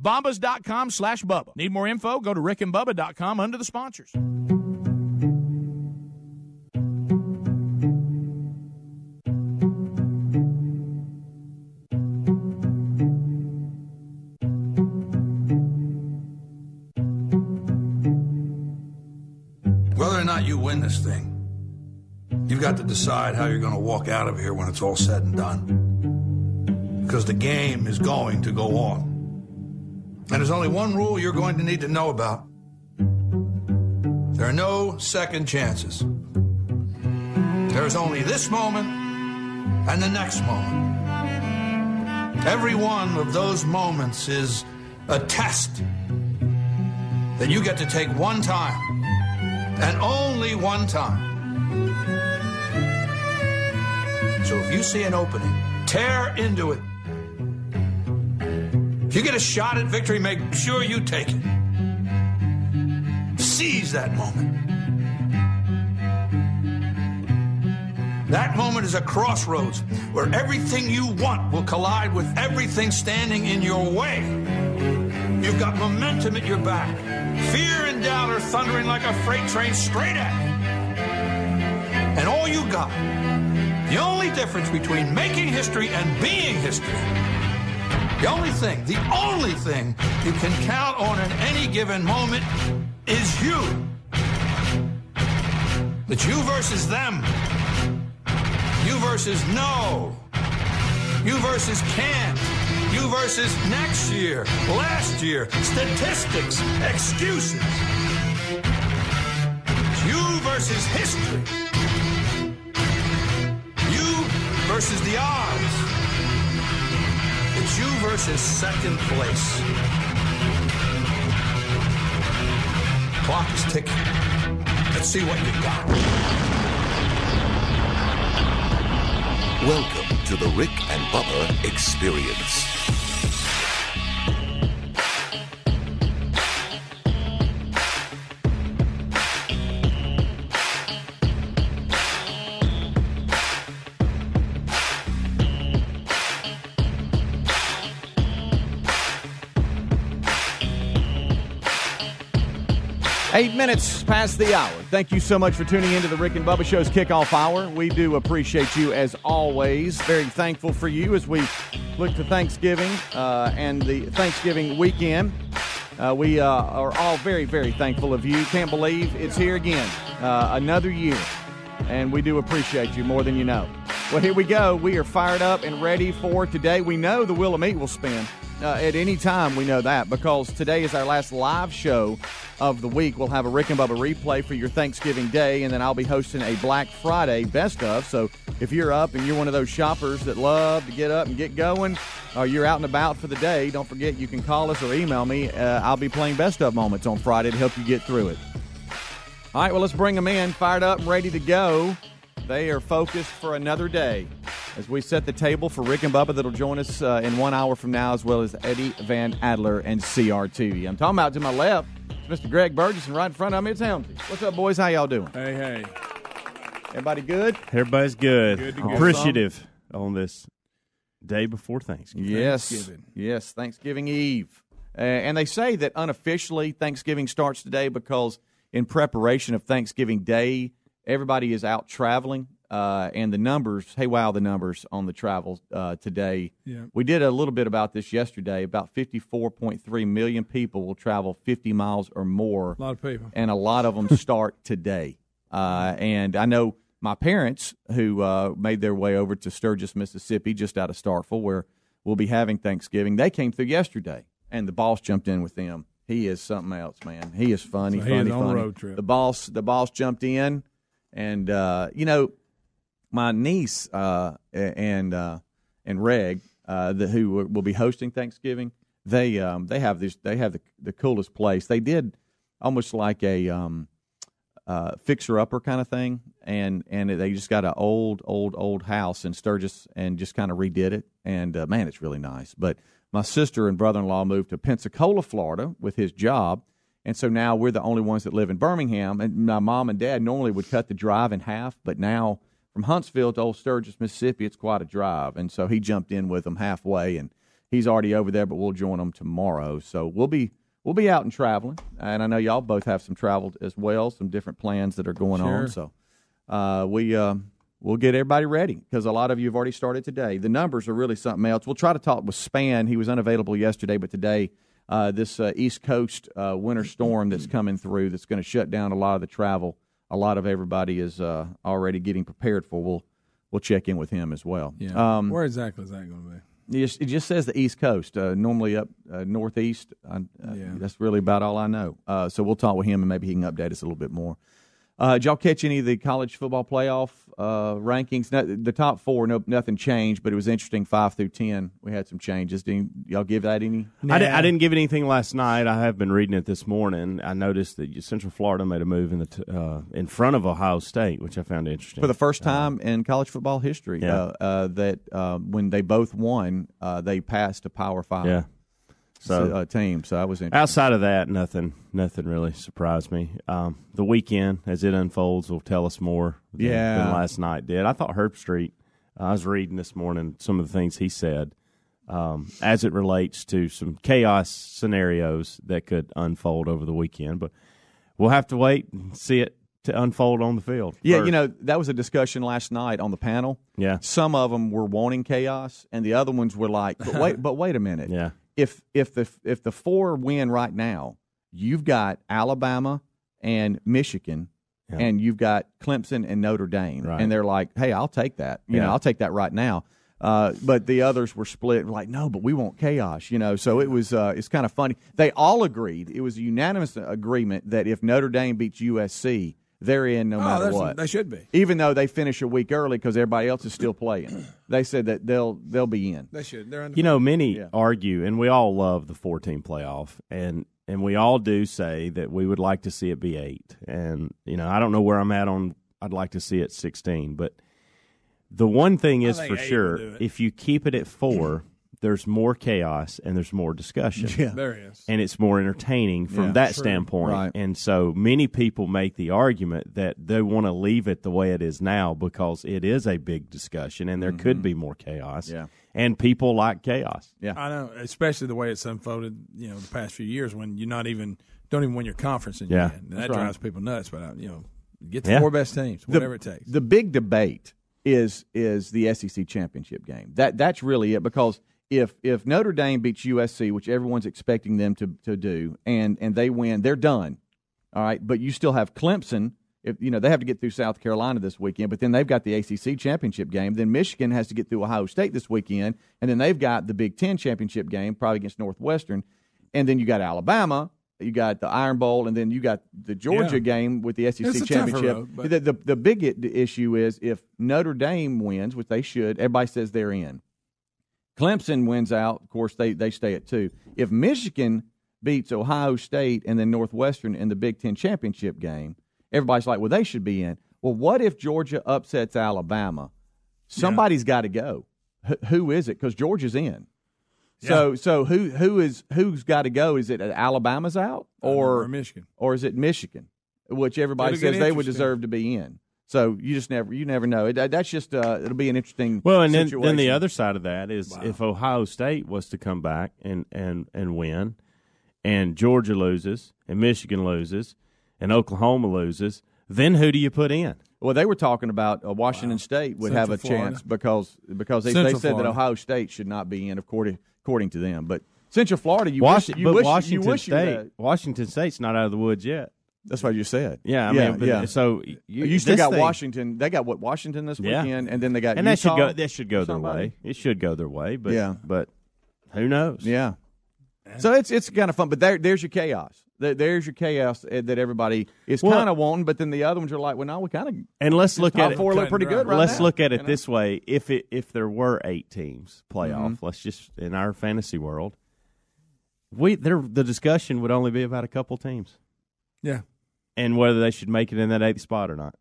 Bombas.com slash Bubba. Need more info? Go to rickandbubba.com under the sponsors. Whether or not you win this thing, you've got to decide how you're going to walk out of here when it's all said and done. Because the game is going to go on. And there's only one rule you're going to need to know about there are no second chances. There's only this moment and the next moment. Every one of those moments is a test that you get to take one time and only one time. So if you see an opening, tear into it. You get a shot at victory, make sure you take it. Seize that moment. That moment is a crossroads where everything you want will collide with everything standing in your way. You've got momentum at your back. Fear and doubt are thundering like a freight train straight at you. And all you got, the only difference between making history and being history, the only thing, the only thing you can count on in any given moment is you. It's you versus them. You versus no. You versus can't. You versus next year, last year, statistics, excuses. You versus history. You versus the odds. You versus second place. Clock is ticking. Let's see what you got. Welcome to the Rick and Bubba Experience. Eight minutes past the hour. Thank you so much for tuning into the Rick and Bubba Show's kickoff hour. We do appreciate you as always. Very thankful for you as we look to Thanksgiving uh, and the Thanksgiving weekend. Uh, we uh, are all very, very thankful of you. Can't believe it's here again, uh, another year. And we do appreciate you more than you know. Well, here we go. We are fired up and ready for today. We know the Wheel of Meat will spin uh, at any time. We know that because today is our last live show of the week. We'll have a Rick and Bubba replay for your Thanksgiving Day, and then I'll be hosting a Black Friday best of. So if you're up and you're one of those shoppers that love to get up and get going, or you're out and about for the day, don't forget you can call us or email me. Uh, I'll be playing best of moments on Friday to help you get through it. All right, well, let's bring them in, fired up and ready to go. They are focused for another day as we set the table for Rick and Bubba that'll join us uh, in one hour from now, as well as Eddie Van Adler and CRT. I'm talking about to my left, it's Mr. Greg Burgess, and right in front of me, it's Helmsy. What's up, boys? How y'all doing? Hey, hey. Everybody good? Everybody's good. Good to go. Appreciative on this day before Thanksgiving. Yes. Thanksgiving. Yes, Thanksgiving Eve. Uh, and they say that unofficially Thanksgiving starts today because in preparation of Thanksgiving Day, everybody is out traveling. Uh, and the numbers, hey, wow, the numbers on the travel uh, today. Yeah. We did a little bit about this yesterday. About 54.3 million people will travel 50 miles or more. A lot of people. And a lot of them start today. Uh, and I know my parents who uh, made their way over to Sturgis, Mississippi, just out of Starkville, where we'll be having Thanksgiving. They came through yesterday, and the boss jumped in with them. He is something else, man. He is funny, So he funny, is on a funny. road trip. The boss, the boss jumped in, and uh, you know, my niece uh, and uh, and Reg, uh, the, who will- be hosting Thanksgiving, they um, they have this they have the the coolest place. They did almost like a um, uh, fixer upper kind of thing, and and they just got an old old old house in Sturgis and just kind of redid it, and uh, man, it's really nice. But my sister and brother in law moved to Pensacola, Florida, with his job. And so now we're the only ones that live in Birmingham. And my mom and dad normally would cut the drive in half, but now from Huntsville to Old Sturgis, Mississippi, it's quite a drive. And so he jumped in with them halfway, and he's already over there, but we'll join him tomorrow. So we'll be we'll be out and traveling, and I know y'all both have some travel as well, some different plans that are going on. So uh, we. Um, We'll get everybody ready because a lot of you have already started today. The numbers are really something else. We'll try to talk with Spann. He was unavailable yesterday, but today, uh, this uh, East Coast uh, winter storm that's coming through that's going to shut down a lot of the travel. A lot of everybody is uh, already getting prepared for. We'll we'll check in with him as well. Yeah. Um, Where exactly is that going to be? it just, it just says the East Coast, uh, normally up uh, northeast. Uh, Yeah. That's really about all I know. Uh, so we'll talk with him and maybe he can update us a little bit more. Uh, did y'all catch any of the college football playoff uh, rankings? No, the top four, no, nothing changed, but it was interesting. Five through ten, we had some changes. Did y'all give that any? I, di- I didn't give anything last night. I have been reading it this morning. I noticed that Central Florida made a move in the t- uh, in front of Ohio State, which I found interesting. For the first time in college football history, Yeah. uh, uh, that uh, when they both won, uh, they passed a Power Five yeah. So uh, team. So I was interested. outside of that, nothing, nothing really surprised me. Um, the weekend, as it unfolds, will tell us more than, Yeah. than last night did. I thought Herbstreit. I was reading this morning some of the things he said um, as it relates to some chaos scenarios that could unfold over the weekend, but we'll have to wait and see it to unfold on the field. Yeah, first. you know that was a discussion last night on the panel. Yeah. some of them were wanting chaos, and the other ones were like, "But wait, but wait a minute. Yeah. If if the if the four win right now, you've got Alabama and Michigan, Yeah. and you've got Clemson and Notre Dame, Right. and they're like, "Hey, I'll take that. You know, I'll take that right now." Uh, but the others were split, like, no, but we want chaos, you know. So it was, uh, it's kind of funny. They all agreed. It was a unanimous agreement that if Notre Dame beats USC, they're in no Oh, matter what they should be. even though they finish a week early because everybody else is still playing. They said that they'll they'll be in. They should. They're You know, many Yeah. argue, and we all love the four-team playoff, and and we all do say that we would like to see it be eight. And you know, I don't know where I'm at on. I'd like to see it sixteen, but the one thing is for sure, would do it. if you keep it at four, there's more chaos and there's more discussion. Yeah, there is. And it's more entertaining from Yeah, that true. standpoint. Right. And so many people make the argument that they want to leave it the way it is now because it is a big discussion and there could be more chaos. Mm-hmm. Yeah. And people like chaos. Yeah. I know, especially the way it's unfolded. You know, the past few years when you're not even don't even win your conference in Yeah. your. And that right. drives people nuts. But uh, you know, get the Yeah. four best teams, whatever it takes. The big debate is is the SEC championship game. That that's really it because if if Notre Dame beats USC, which everyone's expecting them to to do, and and they win, they're done. All right, but you still have Clemson. If you know they have to get through South Carolina this weekend, but then they've got the ACC championship game. Then Michigan has to get through Ohio State this weekend, and then they've got the Big Ten championship game, probably against Northwestern, and then you got Alabama, you got the Iron Bowl, and then you got the Georgia Yeah. game with the SEC championship. road, the, the the big issue is if Notre Dame wins, which they should, everybody says they're in. Clemson wins out, of course they they stay at two. If Michigan beats Ohio State and then Northwestern in the Big Ten championship game, everybody's like, well, they should be in. Well, what if Georgia upsets Alabama? Somebody's got to go. Wh- who is it? Because Georgia's in. So so who who is who's got to go? Is it Alabama's out or or Michigan. or is it Michigan, which everybody It'll says they would deserve to be in? So you just never you never know. It, that's just uh, it'll be an interesting. Well, and then, situation. then the other side of that is if Ohio State was to come back and, and, and win, and Georgia loses, and Michigan loses, and Oklahoma loses, then who do you put in? Well, they were talking about uh, Washington State would have a Florida. chance because because they, they Central said that Ohio State should not be in according according to them. But Central Florida, you Washi- wish you but wish Washington you wish State, Washington State's not out of the woods yet. That's what you said. Yeah, I yeah, mean, yeah. so you, you still got thing- Washington. They got what Washington this Yeah. weekend, and then they got and that should go. That should go their way. It should go their way. But Yeah. but who knows? Yeah. So it's it's kind of fun, but there there's your chaos. There, there's your chaos uh, that everybody is Well- kind of wanting, but then the other ones are like, well, no, we kind of And let's look top at it. four look pretty good right let's now, look at you it know? this way: if it if there were eight teams playoff, Mm-hmm. let's just in our fantasy world, we there the discussion would only be about a couple teams Yeah. And whether they should make it in that eighth spot or not.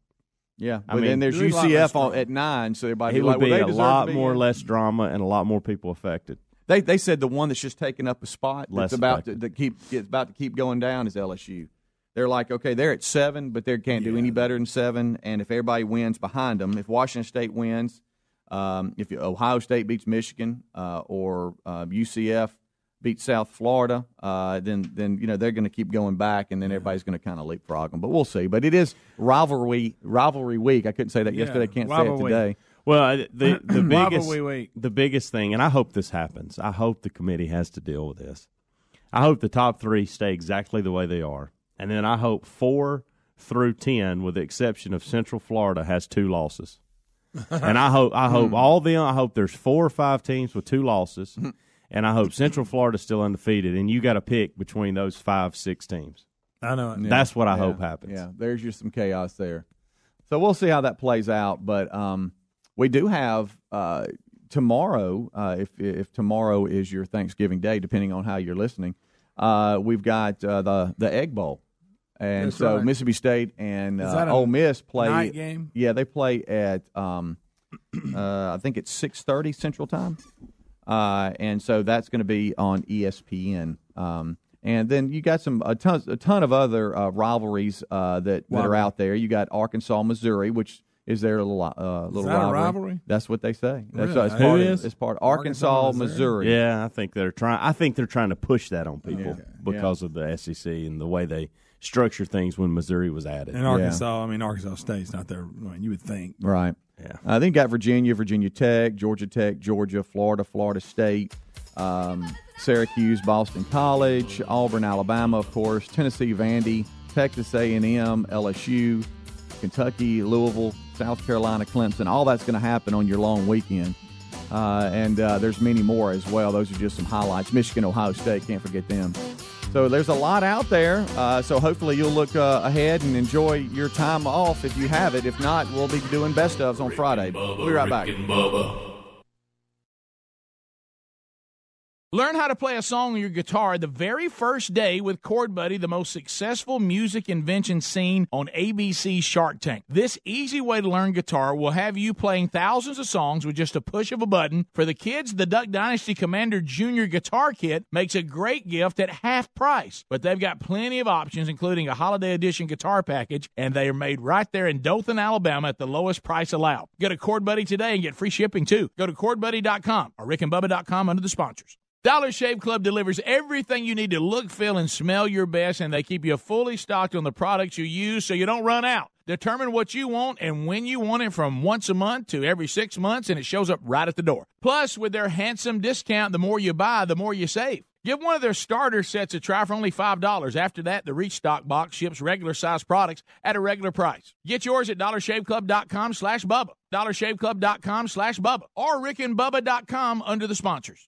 Yeah, I but mean, then there's there's a lot less UCF on, at nine, so everybody It be would like, be well, they a lot be more in. less drama and a lot more people affected. They they said the one that's just taking up a spot Less that's about to, affected. that keep it's about to keep going down is LSU. They're like, okay, they're at seven, but they can't do any better than seven. And if everybody wins behind them, if Washington State wins, Um, if Ohio State beats Michigan uh, or uh, UCF beats South Florida, uh, then then you know they're going to keep going back, and then everybody's going to kind of leapfrog them. But we'll see. But it is rivalry rivalry week. I couldn't say that Yeah, yesterday. I can't say it today. Well, the the biggest week. the biggest thing, and I hope this happens. I hope the committee has to deal with this. I hope the top three stay exactly the way they are, and then I hope four through ten, with the exception of Central Florida, has two losses. and I hope I hope all them. I hope there's four or five teams with two losses, and I hope Central Florida's still undefeated. And you got to pick between those five six teams. I know. it. That's what I Yeah, hope happens. Yeah, there's just some chaos there. So we'll see how that plays out. But um, we do have uh, tomorrow. Uh, if if tomorrow is your Thanksgiving day, depending on how you're listening, uh, we've got uh, the the Egg Bowl, and That's so right. Mississippi State and Is uh, that a Ole Miss play. night game? Yeah, they play at um, uh, I think it's six thirty Central Time, uh, and so that's going to be on ESPN. Um, and then you got some a ton a ton of other uh, rivalries uh, that that are out there. You got Arkansas, Missouri, which is their little uh, little that a rivalry. rivalry? That's what they say. That's Really? it's part is? Of, it's part of Arkansas, Arkansas, Missouri. Missouri? Yeah, I think they're trying. I think they're trying to push that on people Okay. because of the SEC and the way they structure things when Missouri was added. And Arkansas, I mean Arkansas State's not there. I mean, you would think. Right. Yeah. Uh, then you got Virginia, Virginia Tech, Georgia Tech, Georgia, Florida, Florida State, um, Syracuse, Boston College, Auburn, Alabama, of course, Tennessee, Vandy, Texas A&M, LSU, Kentucky, Louisville, South Carolina, Clemson. All that's going to happen on your long weekend. Uh, and uh, there's many more as well. Those are just some highlights. Michigan, Ohio State, can't forget them. So there's a lot out there. Uh, so hopefully you'll look uh, ahead and enjoy your time off if you have it. If not, we'll be doing best ofs on Friday. We'll be right back. Learn how to play a song on your guitar the very first day with Chord Buddy, the most successful music invention seen on ABC Shark Tank. This easy way to learn guitar will have you playing thousands of songs with just a push of a button. For the kids, the Duck Dynasty Commander Junior Guitar Kit makes a great gift at half price. But they've got plenty of options, including a holiday edition guitar package, and they are made right there in Dothan, Alabama at the lowest price allowed. Go to Chord Buddy today and get free shipping too. Go to chordbuddy.com or rickandbubba.com under the sponsors. Dollar Shave Club delivers everything you need to look, feel, and smell your best, and they keep you fully stocked on the products you use so you don't run out. Determine what you want and when you want it from once a month to every six months, and it shows up right at the door. Plus, with their handsome discount, the more you buy, the more you save. Give one of their starter sets a try for only $5. After that, the Restock box ships regular size products at a regular price. Get yours at dollarshaveclub.com slash Bubba, dollarshaveclub.com slash Bubba, or rickandbubba.com under the sponsors.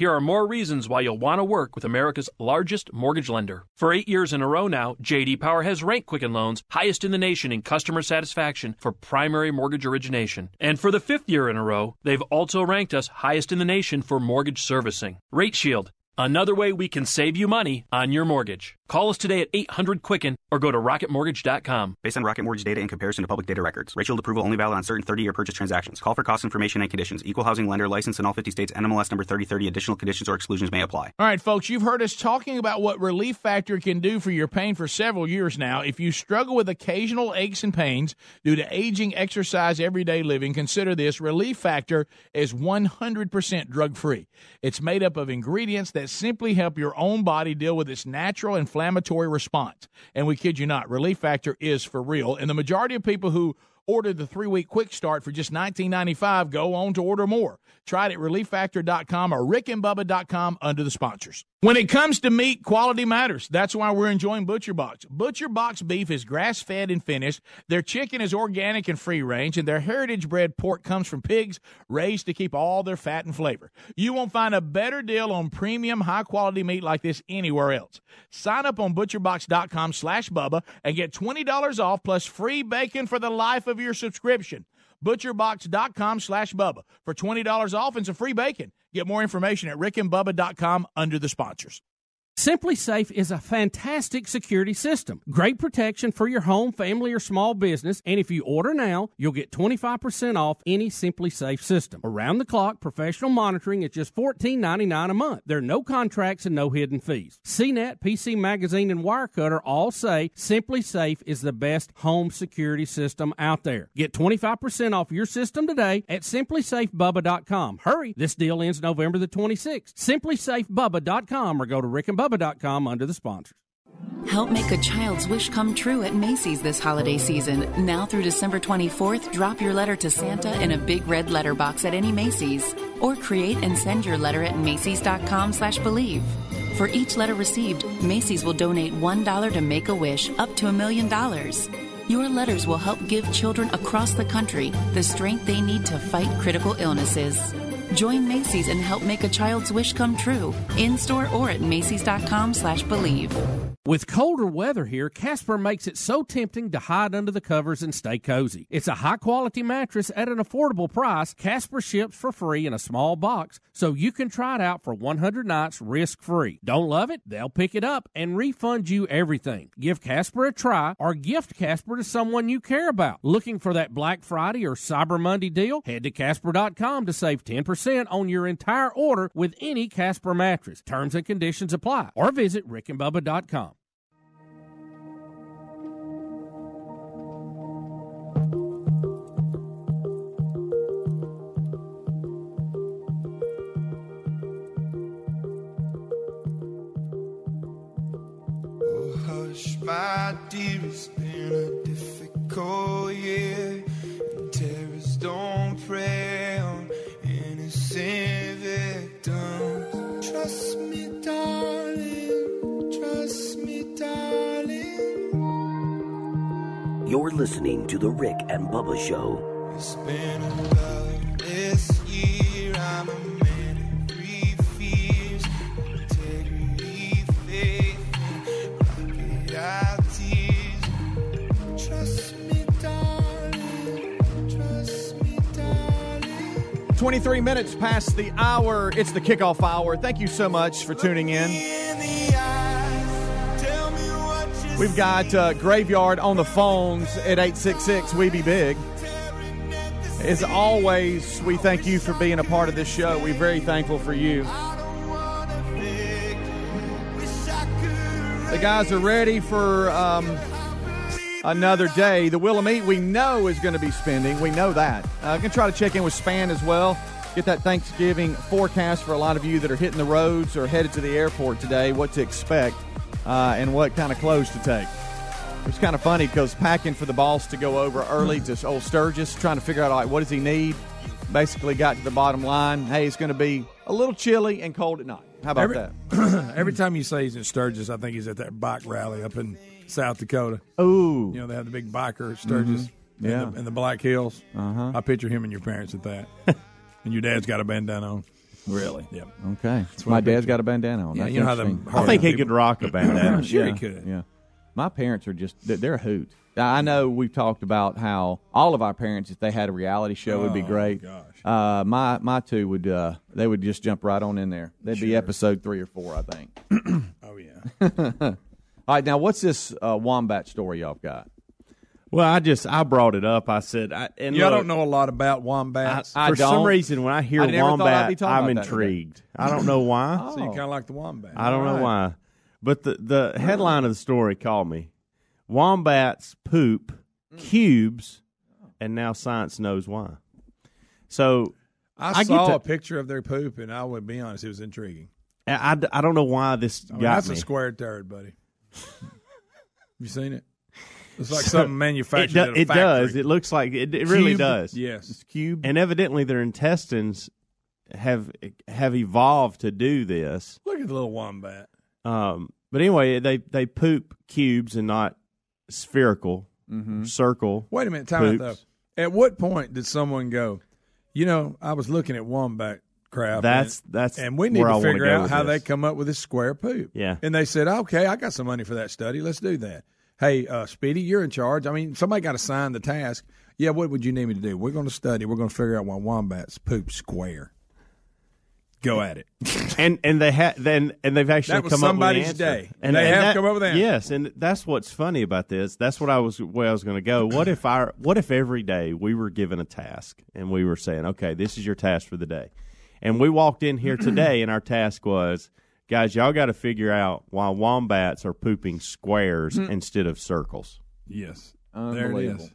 Here are more reasons why you'll want to work with America's largest mortgage lender. For eight years in a row now, JD Power has ranked Quicken Loans highest in the nation in customer satisfaction for primary mortgage origination. And for the fifth year in a row, they've also ranked us highest in the nation for mortgage servicing. Rate Shield. Another way we can save you money on your mortgage. Call us today at 800 Quicken or go to rocketmortgage.com. Based on Rocket Mortgage data in comparison to public data records. Rate Shield approval only valid on certain 30-year purchase transactions. Call for cost information and conditions. Equal housing lender license in all 50 states. NMLS number 3030. Additional conditions or exclusions may apply. All right, folks, you've heard us talking about what Relief Factor can do for your pain for several years now. If you struggle with occasional aches and pains due to aging, exercise, everyday living, consider this. Relief Factor is 100% drug free. It's made up of ingredients that simply help your own body deal with its natural inflammatory response. And we kid you not, Relief Factor is for real. And the majority of people who Order the three week quick start for just $19.95. Go on to order more. Try it at relieffactor.com or rickandbubba.com under the sponsors. When it comes to meat, quality matters. That's why we're enjoying Butcher Box. Butcher Box beef is grass fed and finished. Their chicken is organic and free range, and their heritage bred pork comes from pigs raised to keep all their fat and flavor. You won't find a better deal on premium, high quality meat like this anywhere else. Sign up on butcherbox.com slash Bubba and get $20 off plus free bacon for the life of your subscription. Butcherbox.com slash Bubba for $20 off and some free bacon. Get more information at rickandbubba.com under the sponsors. SimpliSafe is a fantastic security system. Great protection for your home, family, or small business. And if you order now, you'll get 25% off any SimpliSafe system. Around the clock, professional monitoring is just $14.99 a month. There are no contracts and no hidden fees. CNET, PC Magazine, and Wirecutter all say SimpliSafe is the best home security system out there. Get 25% off your system today at simplisafebubba.com. Hurry, this deal ends November the 26th. Simplisafebubba.com or go to Rick and Bubba.com under the sponsors. Help make a child's wish come true at Macy's this holiday season. Now through December 24th, drop your letter to Santa in a big red letter box at any Macy's. Or create and send your letter at Macy's.com slash believe. For each letter received, Macy's will donate $1 to Make a Wish up to a million dollars. Your letters will help give children across the country the strength they need to fight critical illnesses. Join Macy's and help make a child's wish come true in store or at Macy's.com slash believe. With colder weather here, Casper makes it so tempting to hide under the covers and stay cozy. It's a high quality mattress at an affordable price. Casper ships for free in a small box, so you can try it out for 100 nights risk free. Don't love it? They'll pick it up and refund you everything. Give Casper a try or gift Casper to someone you care about. Looking for that Black Friday or Cyber Monday deal? Head to Casper.com to save 10% on your entire order with any Casper mattress. Terms and conditions apply. Or visit rickandbubba.com. my dear, it's been a difficult year. And terrorists don't prey on innocent victims. Trust me, darling. Trust me, darling. You're listening to The Rick and Bubba Show. 23 minutes past the hour. It's the kickoff hour. Thank you so much for tuning in. In the eyes, tell me what you We've got uh, Graveyard on the phones at 866 We Be Big. As always, we thank you for being a part of this show. We're very thankful for you. The guys are ready for um, another day. The Meat we know is going to be spending. We know that. Uh, going to try to check in with Spann as well. Get that Thanksgiving forecast for a lot of you that are hitting the roads or headed to the airport today. What to expect uh, and what kind of clothes to take. It's kind of funny because packing for the boss to go over early to old Sturgis, trying to figure out like what does he need. Basically, got to the bottom line. Hey, it's going to be a little chilly and cold at night. How about every, that? every time you say he's in Sturgis, I think he's at that bike rally up in South Dakota. Ooh, You know, they have the big biker at Sturgis Mhm. Yeah. in, the, in the Black Hills. Uh-huh. I picture him and your parents at that. and your dad's got a bandana on. Really? Yep. Okay. what I My dad's picture. got a bandana on. Yeah, That's you know how them interesting. I think he could rock a bandana. Sure yeah, he could. Yeah. My parents are just, they're- they're a hoot. I know we've talked about how all of our parents, if they had a reality show, would be Oh, great. gosh. Uh, my my two would, uh, they would just jump right on in there. They'd be episode three or four, I think. Oh, yeah. All right, now what's this uh, wombat story y'all got? Well, I just I brought it up. I said, I, and Y'all look, don't know a lot about I, wombats. I for some don't. reason, when I hear I thought I'd be wombat, talking I'm about that today. intrigued. I don't know why. so you kind of like the wombat. I don't All know why. But the the headline of the story called me: Wombats poop mm. cubes, and now science knows why. So I, I saw to- a picture of their poop, and I would be honest, it was intriguing. I, I, I don't know why this I mean, got that's me. a square turd, buddy. you seen it? It's like So, something manufactured It, at do- it does. It looks like it. It really does. Yes. It's cube. And evidently, their intestines have have evolved to do this. Look at the little wombat. Um, but anyway, they they poop cubes and not spherical, Mm-hmm. circle. Wait a minute, time out though. At what point did someone go? You know, I was looking at wombat crap. That's and, that's and we need where I to figure out how they come up with this square poop. Yeah. And they said, okay, I got some money for that study. Let's do that. Hey, uh, Speedy, you're in charge. I mean, somebody got to sign the task. Yeah, what would you need me to do? We're going to study. We're going to figure out why wombats poop square. Go at it. and and they had then and they've actually That was come up with an answer. day. And They and have that- come up with an answer. Yes, and that's what's funny about this. That's what I was where I was going to go. What if our what if every day we were given a task and we were saying, okay, this is your task for the day, and we walked in here today and our task was. Guys, y'all got to figure out why wombats are pooping squares Hmm. instead of circles. Yes. There it Unbelievable.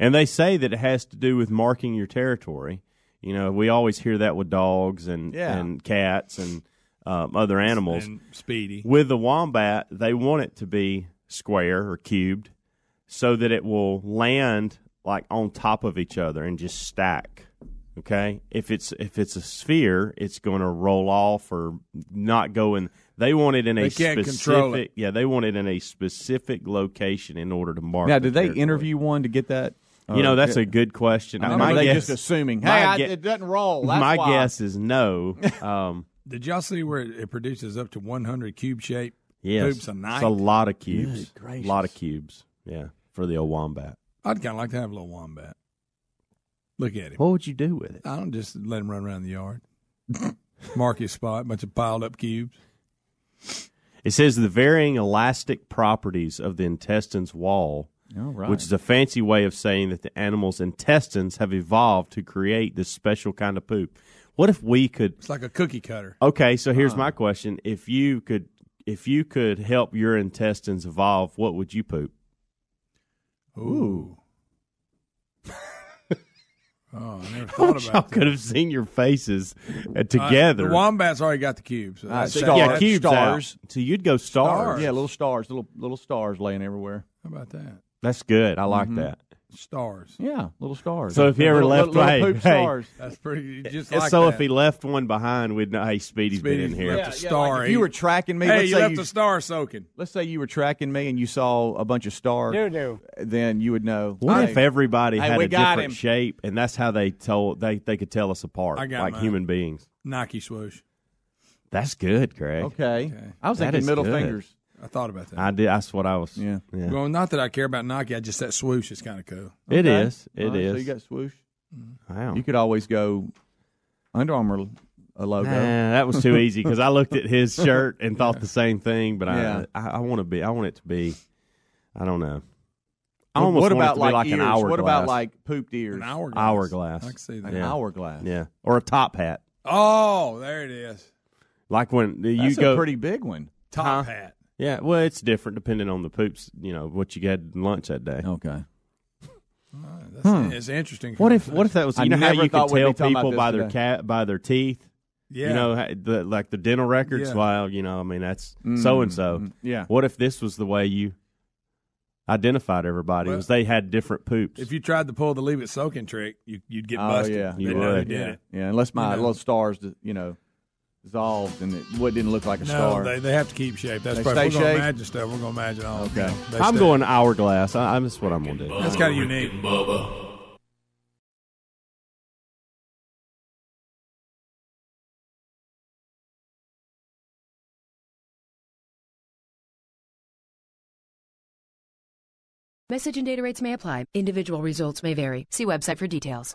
And they say that it has to do with marking your territory. You know, we always hear that with dogs and Yeah. and cats and um, other animals. And Speedy. With the wombat, they want it to be square or cubed so that it will land like on top of each other and just stack. Okay? If it's if it's a sphere, it's going to roll off or not go in they want it in a They can't specific yeah, they want it in a specific location in order to mark Now, the did they territory. interview one to get that? You know, that's a good question. I mean, my are they guess, just assuming? Hey, my I, gue- it doesn't roll. That's my why. guess is no. Um, Did y'all see where it produces up to 100 cube shape yes, poops a it's a lot of cubes. Good A gracious. lot of cubes. Yeah, for the old wombat. I'd kind of like to have a little wombat. Look at him. What would you do with it? I don't just let him run around the yard. Mark his spot, bunch of piled up cubes. It says the varying elastic properties of the intestines wall, All right. which is a fancy way of saying that the animal's intestines have evolved to create this special kind of poop. What if we could It's like a cookie cutter. Okay, so here's my question. If you could if you could help your intestines evolve, what would you poop? Ooh. oh, I never I thought wish y'all about could have seen your faces uh, Uh, together. the wombat's already got the cubes. So Uh, stars. yeah, cubes stars. out. So you'd go stars. Stars. yeah, little stars, little little stars laying everywhere. How about that? That's good. I like Mhm. that. Stars. Yeah, little stars. So if he ever Little- left, little, hey, poop hey, stars. That's pretty. Just like so that. if he left one behind, we'd know. Hey, Speedy's been in here. left a Yeah, star. like if you were tracking me, hey, let's you say left you, a star soaking. let's say you were tracking me and you saw a bunch of stars, Doo-doo. then you would know. What hey, if everybody Hey, had a different him. shape, and that's how they told they they could tell us apart, I got like mine. human beings? Nike swoosh. That's good, Craig. Okay. Okay. I was That thinking middle good. fingers. I thought about that. I did. That's what I was. Yeah. yeah. Well, not that I care about Nike. I just that swoosh is kind of cool. It Okay. is. It is. All right, So you got swoosh. wow. You could always go Under Armour a logo. Nah, that was too easy because I looked at his shirt and thought the same thing. But Yeah. I, I, I want to be. I want it to be. I don't know. I What- almost what want about it to like, be like an hourglass. What about like pooped ears? An hourglass. hourglass? I can see An that. Yeah. hourglass. Yeah, or a top hat, Oh, there it is. like when you That's go. a pretty big one. Top Huh? hat. Yeah, well, it's different depending on the poops. You know what you had lunch that day. Okay. That's, Hmm. It's interesting. What if what if that was? I You know how never you thought could we'd be tell talking about people this by their today. cat by their teeth. Yeah. You know, ha- the, like the dental records. Yeah. Well, you know, I mean, that's so and so. Yeah. What if this was the way you identified everybody? Well, was they had different poops? if you tried to pull the leave it soaking trick, you, you'd get Oh, busted. yeah. You They'd know who would. did yeah. it. Yeah. Unless my You know. little stars, you know, dissolved and it what didn't look like a No, star. they, they have to keep shape. That's They probably stay we're gonna shaped? imagine stuff. We're gonna imagine all. Okay. you know, they I'm stay- going hourglass. I, I'm just what I'm gonna do. That's kind of unique. Message and data rates may apply. Individual results may vary. See website for details.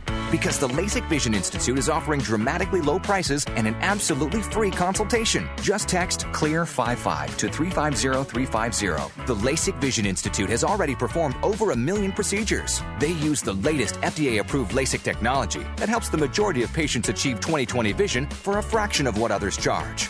Because the LASIK Vision Institute is offering dramatically low prices and an absolutely free consultation. Just text CLEAR55 to 350350. The LASIK Vision Institute has already performed over a million procedures. They use the latest FDA approved LASIK technology that helps the majority of patients achieve 20/20 vision for a fraction of what others charge.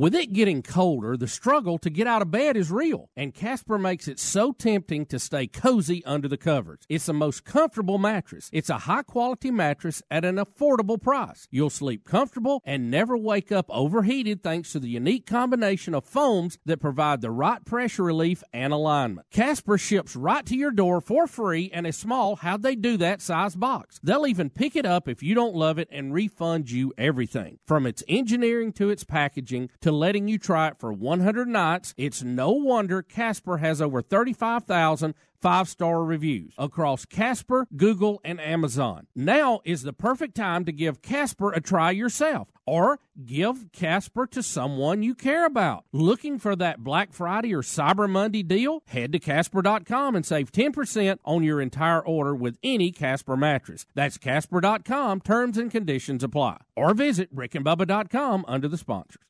With it getting colder, the struggle to get out of bed is real, and Casper makes it so tempting to stay cozy under the covers. It's the most comfortable mattress. It's a high quality mattress at an affordable price. You'll sleep comfortable and never wake up overheated thanks to the unique combination of foams that provide the right pressure relief and alignment. Casper ships right to your door for free and a small how'd they do that size box. They'll even pick it up if you don't love it and refund you everything. From its engineering to its packaging to letting you try it for 100 nights. It's no wonder Casper has over 35,000 five star reviews across Casper, Google, and Amazon. Now is the perfect time to give Casper a try yourself or give Casper to someone you care about. Looking for that Black Friday or Cyber Monday deal? Head to Casper.com and save 10% on your entire order with any Casper mattress. That's Casper.com. Terms and conditions apply. Or visit RickandBubba.com under the sponsors.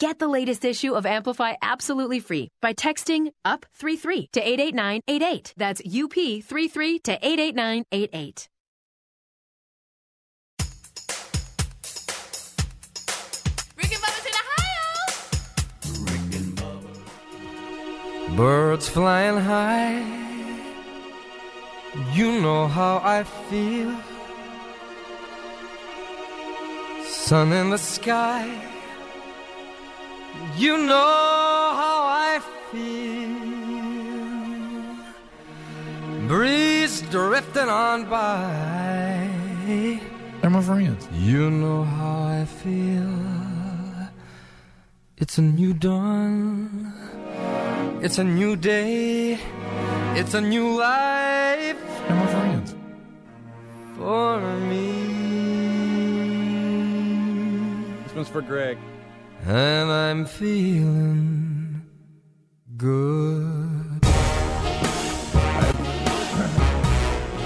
Get the latest issue of Amplify absolutely free by texting UP33 to 88988. That's UP33 to 88988. Birds flying high, you know how I feel. Sun in the sky, you know how I feel. Breeze drifting on by, They're my friends. you know how I feel. It's a new dawn. It's a new day. It's a new life And my friends. for me. This one's for Greg. And I'm feeling good.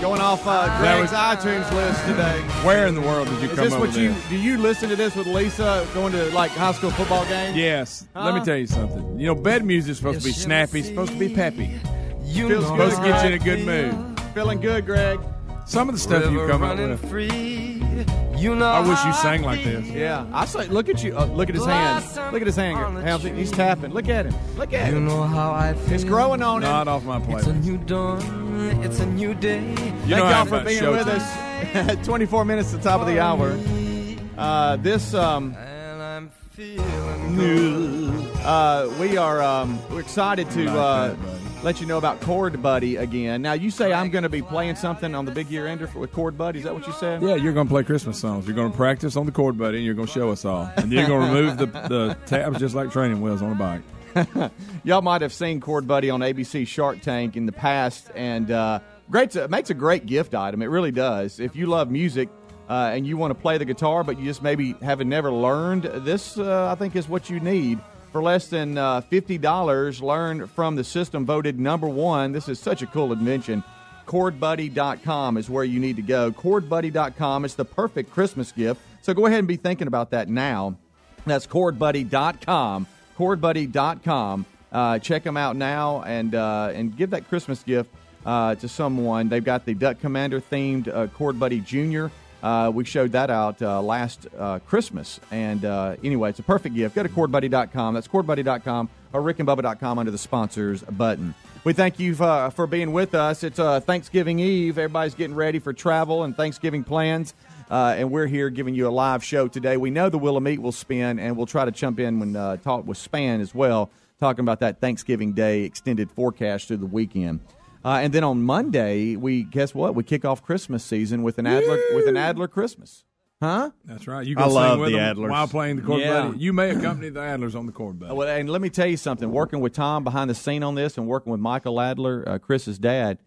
Going off uh, That Greg's was- iTunes list today. Where in the world did you Is come this up what with you that? do? You listen to this with Lisa going to like high school football games? Yes. Let me Huh? tell you something. You know, bed music is supposed to be snappy, supposed to be peppy. You Feels know supposed to get you in a good mood. Feeling good, Greg. Some of the stuff you come up running with. free. You know I wish you sang like this. Yeah, I say, look at you. Uh, look at his hand. Look at his hand. How he's tapping. Look at him. Look at You him. know how I feel. It's growing on him. Not off my It's a new dawn. It's a new day. You Thank y'all for being with time. us. 24 minutes to the top of the hour. Uh, this um, And I'm feeling uh, we are um, we're excited to Like uh, that, buddy. let you know about Chord Buddy again. Now you say I'm going to be playing something on the Big Year Ender for, with Chord Buddy. Is that what you said? Yeah, you're going to play Christmas songs. You're going to practice on the chord, buddy, and you're going to show us all. And you're going to remove the, the tabs just like training wheels on a bike. Y'all might have seen Chord Buddy on ABC Shark Tank in the past, and uh, great. It makes a great gift item. It really does. If you love music uh, and you want to play the guitar, but you just maybe haven't never learned, this uh, I think is what you need. For less than uh, fifty dollars, learn from the system voted number one. This is such a cool invention. ChordBuddy.com is where you need to go. ChordBuddy.com is the perfect Christmas gift. So go ahead and be thinking about that now. That's ChordBuddy.com. ChordBuddy.com. Uh, check them out now and uh, and give that Christmas gift uh, to someone. They've got the Duck Commander themed uh, Chord Buddy Junior. Uh, we showed that out uh, last uh, Christmas. And uh, anyway, it's a perfect gift. Go to ChordBuddy.com. That's ChordBuddy.com or RickandBubba.com under the sponsors button. We thank you uh, for being with us. It's uh, Thanksgiving Eve. Everybody's getting ready for travel and Thanksgiving plans. And we're here giving you a live show today. We know the Meat will spin, and we'll try to jump in when talk with Spann as well, talking about that Thanksgiving Day extended forecast through the weekend. Uh, and then on Monday, we guess what? We kick off Christmas season with an Adler with an Adler Christmas, huh? That's right. You I can love sing with the Adlers. while playing the chord, Yeah. buddy. You may accompany the Adlers on the chord, buddy. Well, and let me tell you something. Working with Tom behind the scene on this, and working with Michael Adler, uh, Chris's dad,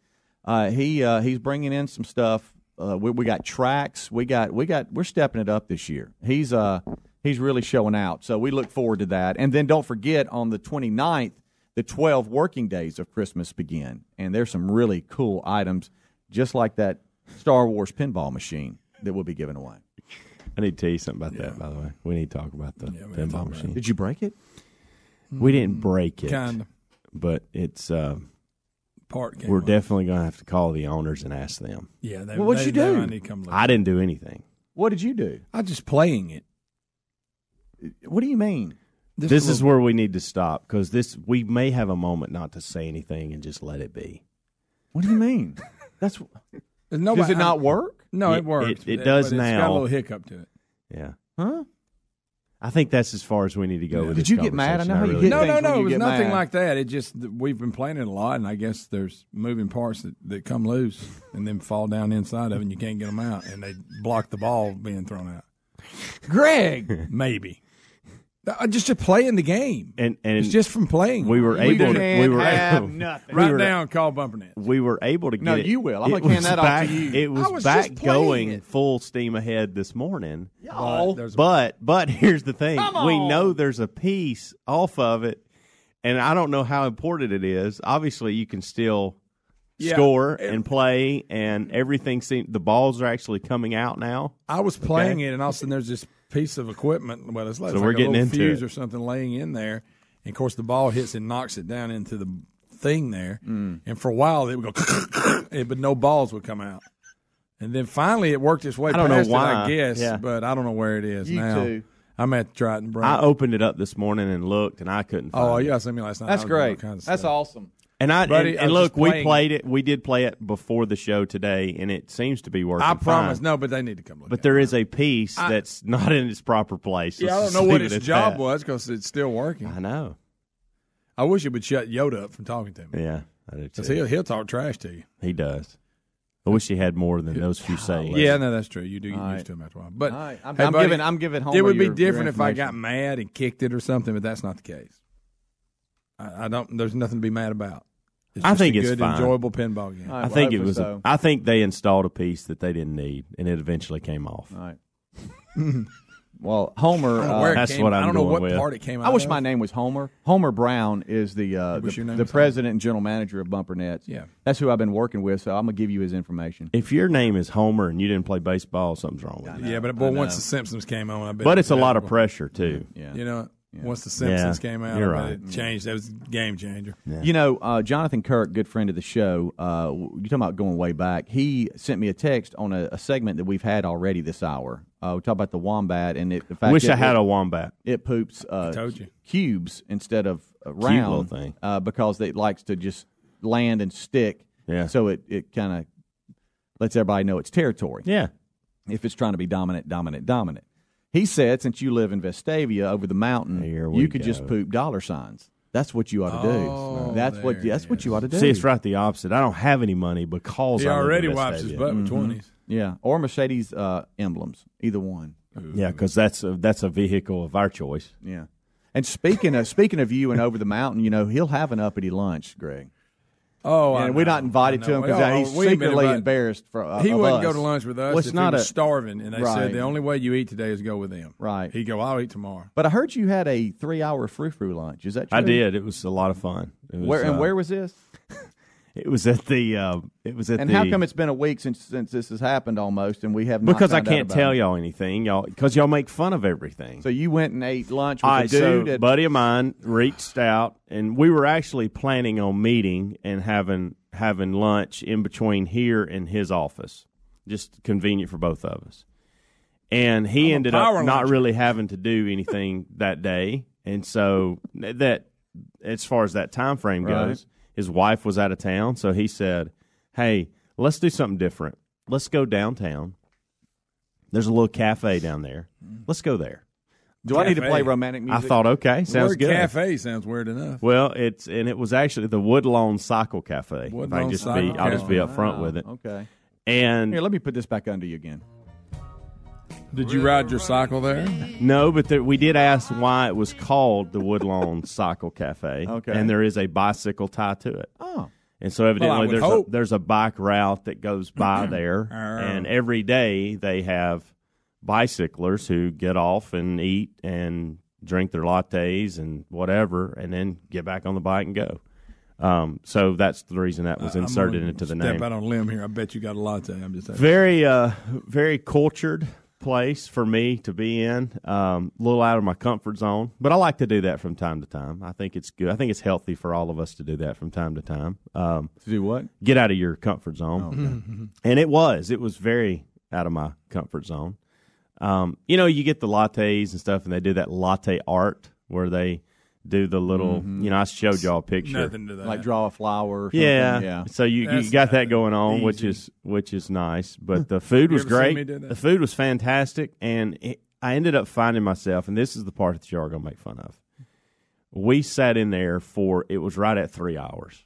uh, he uh, he's bringing in some stuff. Uh, we, we got tracks. We got we got we're stepping it up this year. He's uh he's really showing out. So we look forward to that. And then don't forget on the 29th, the 12 working days of Christmas begin, and there's some really cool items, just like that Star Wars pinball machine that we'll be given away. I need to tell you something about that, by the way. We need to talk about the pinball machine. Did you break it? We didn't break it, Kinda. but it's. Uh, Part came we're off. definitely going to have to call the owners and ask them. Yeah, they, Well, what'd they- you do? might come. I didn't do anything. What did you do? I was just playing it. What do you mean? Just this a is little- where we need to stop because this we may have a moment not to say anything and just let it be. What do you mean? That's There's nobody- does it not work? No, it, It- works. it- it but does it's Got now. a little hiccup to it. Yeah, Huh? I think that's as far as we need to go. with this. Did this you get mad? I know conversation. how you really get No, no, no. It was nothing mad. like that. It just we've been playing it a lot, and I guess there's moving parts that, that come loose and then fall down inside of it, and you can't get them out, and they block the ball being thrown out. Greg, Maybe. Uh, Just to playing the game. And and It's just from playing. we were We able to. can't We were have able, nothing. Write we were- down, call Bumpernet. We were able to get. No, it- you will. I'm it gonna hand was that off to back- you. It was, was back going it. full steam ahead this morning. Y'all. There's But but here's the thing: Come we know there's a piece off of it, and I don't know how important it is. Obviously, you can still Yeah. score It- and play, and everything. Seem, the balls are actually coming out now. I was playing it, and all of a sudden there's this piece of equipment. Well, it's like, So it's we're like getting a little into fuse it. or something laying in there. And of course, the ball hits and knocks it down into the thing there. Mm. And for a while, it would go, but no balls would come out. And then finally, it worked its way I don't know past it, why. I guess. Yeah. But I don't know where it is You now. too. I'm at try it and. I opened it up this morning and looked, and I couldn't. Find oh, it. you got sent me last night. That's I was doing all great. kinds of That's stuff. awesome. And I Buddy, and, and was look, we played it. We did play it before the show today, and it seems to be working. I promise. fine. No, but they need to come look. But at there it. is a piece I- that's not in its proper place. Yeah, I Let's don't know what leave its job that. was because it's still working. I know. I wish it would shut Yoda up from talking to me. Yeah, I do Because too. he'll, he'll talk trash to you. He does. I wish he had more than those few sayings. Yeah, no, that's true. You do get All used right. to him after a while. But All right. I'm- hey, I'm buddy, giving- I'm giving Homer It would be your- your different if I got mad and kicked it or something, but that's not the case. I, I don't. There's nothing to be mad about. It's I just think a it's good, fine. enjoyable pinball game. I think it was. A, I think they installed a piece that they didn't need, and it eventually came off. All right. Well, Homer. I don't know uh, where That's came- what I I'm don't know what with. part it came out. I wish of. my name was Homer. Homer Brown is the uh, the, the president and general manager of Bumper Nets. Yeah. that's who I've been working with. So I'm gonna give you his information. If your name is Homer and you didn't play baseball, something's wrong with you. Yeah, but boy, once the Simpsons came on, I bet. But it it's a lot of pressure too. Yeah. You know, once the Simpsons Yeah, came out, you're right. it changed. That was a game changer. You know, uh, Jonathan Kirk, good friend of the show. Uh, you talking about going way back? He sent me a text on a, a segment that we've had already this hour. Uh, we talk about the wombat and it, the fact Wish it, I had it- a wombat. It poops. Uh, told you. cubes instead of uh, Cute round thing. Uh, because it likes to just land and stick. Yeah. So it it kind of lets everybody know its territory. Yeah. If it's trying to be dominant, dominant, dominant. He said, since you live in Vestavia over the mountain, you could just poop dollar signs. That's what you ought to Oh, do. That's what there that's what you ought to do. See, it's right the opposite. I don't have any money because He I live in already wipes his Vestavia. butt with Mm-hmm. twenties. Yeah, or Mercedes uh, emblems, either one. Yeah, because that's a, that's a vehicle of our choice. Yeah. And speaking of speaking of you and over the mountain, you know he'll have an uppity lunch, Greg. Oh, I and we're not invited to him because Oh, he's we ain't been secretly invited. embarrassed for uh, he of wouldn't us. go to lunch with us Well, it's if not he was a- starving, and they Right. said the only way you eat today is go with them. Right. He'd go, I'll eat tomorrow. But I heard you had a three-hour frou-frou lunch. Is that true? I did. It was a lot of fun. It was, Where and uh, where was this? It was at the. Uh, it was at And the. how come it's been a week since since this has happened almost, and we have not Because I found out can't about tell it? y'all anything, y'all, because y'all make fun of everything. So you went and ate lunch with All a right, dude. so at, buddy of mine reached out, and we were actually planning on meeting and having having lunch in between here and his office, just convenient for both of us. And he I'm ended power up not really having to do anything that day, and so that as far as that time frame Right. Goes, his wife was out of town, so he said, "Hey, let's do something different. Let's go downtown. There's a little cafe down there. Let's go there." do I need to play romantic music? I thought, okay, sounds good. cafe sounds weird enough. Well, it's and it was actually the Woodlawn Cycle Cafe. if I just Cycle. be, I'll just be up front Wow, with it. Okay. And Here, let me put this back under you again. Did you ride your cycle there? no, but there, we did ask why it was called the Woodlawn Cycle Cafe. Okay. and there is a bicycle tie to it. Oh, And so evidently would there's a, there's a bike route that goes by there, and every day they have bicyclers who get off and eat and drink their lattes and whatever, and then get back on the bike and go. Um, so that's the reason that was inserted into the step name. out on a limb here. I bet you got a latte. I'm just saying. Very, uh, very cultured place for me to be in. Um, a little out of my comfort zone, but I like to do that from time to time. I think it's good. I think it's healthy for all of us to do that from time to time. Um, to do what? get out of your comfort zone. And it was. It was very out of my comfort zone. Um, you know, you get the lattes and stuff, and they do that latte art where they do the little. Mm-hmm. You know, I showed y'all a picture. Nothing to that. Like draw a flower. Or something? Yeah, yeah. So you, you got that going on, which is which is nice. But the food was great. me do that? The food was fantastic, and it, I ended up finding myself, and this is the part that you are going to make fun of. We sat in there for it was right at three hours,